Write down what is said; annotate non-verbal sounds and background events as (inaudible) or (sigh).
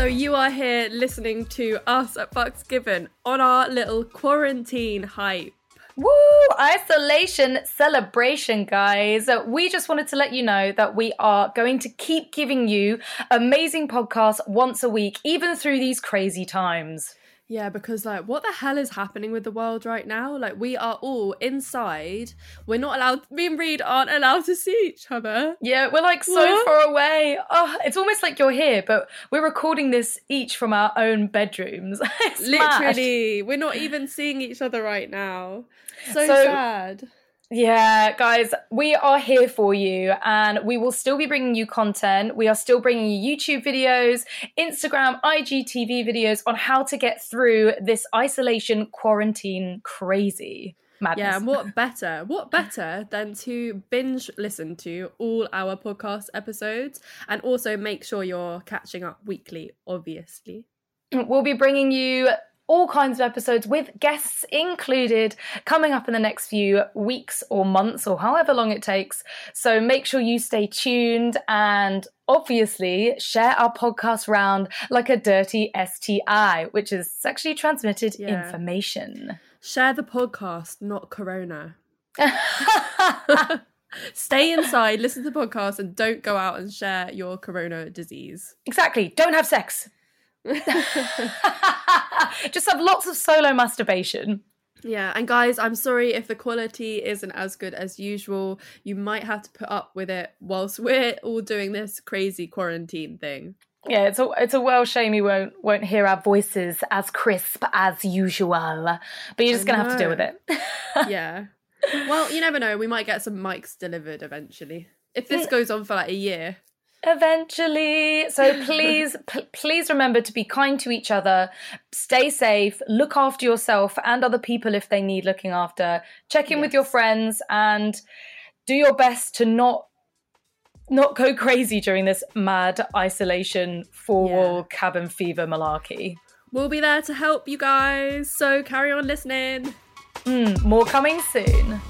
So you are here listening to us at Fucks Given on our little quarantine hype. Woo! Isolation celebration, guys. We just wanted to let you know that we are going to keep giving you amazing podcasts once a week, even through these crazy times. Yeah, because like what the hell is happening with the world right now? Like we are all inside. We're not allowed me and Reed aren't allowed to see each other. Yeah, we're like so what? far away. Oh, it's almost like you're here, but we're recording this each from our own bedrooms. (laughs) Literally. We're not even seeing each other right now. So, so sad. Yeah, guys, we are here for you and we will still be bringing you content. We are still bringing you YouTube videos, Instagram, IGTV videos on how to get through this isolation quarantine crazy. Madness. Yeah, and what (laughs) better? What better than to binge listen to all our podcast episodes and also make sure you're catching up weekly, obviously. We'll be bringing you all kinds of episodes with guests included coming up in the next few weeks or months or however long it takes. So make sure you stay tuned and obviously share our podcast round like a dirty STI, which is sexually transmitted yeah. information. Share the podcast, not Corona. (laughs) Stay inside, listen to the podcast, and don't go out and share your corona disease. Exactly. Don't have sex. (laughs) Just have lots of solo masturbation. Yeah, and guys, I'm sorry if the quality isn't as good as usual. You might have to put up with it whilst we're all doing this crazy quarantine thing. Yeah, it's a it's a well shame you won't won't hear our voices as crisp as usual, but you're just gonna have to deal with it. (laughs) yeah. Well, you never know. We might get some mics delivered eventually. If this goes on for like a year eventually. So (laughs) please p- please remember to be kind to each other stay safe look after yourself and other people if they need looking after. Check in yes. with your friends and do your best to not not go crazy during this mad isolation four wall yeah. cabin fever malarkey. We'll be there to help you guys. So carry on listening. Mm, more coming soon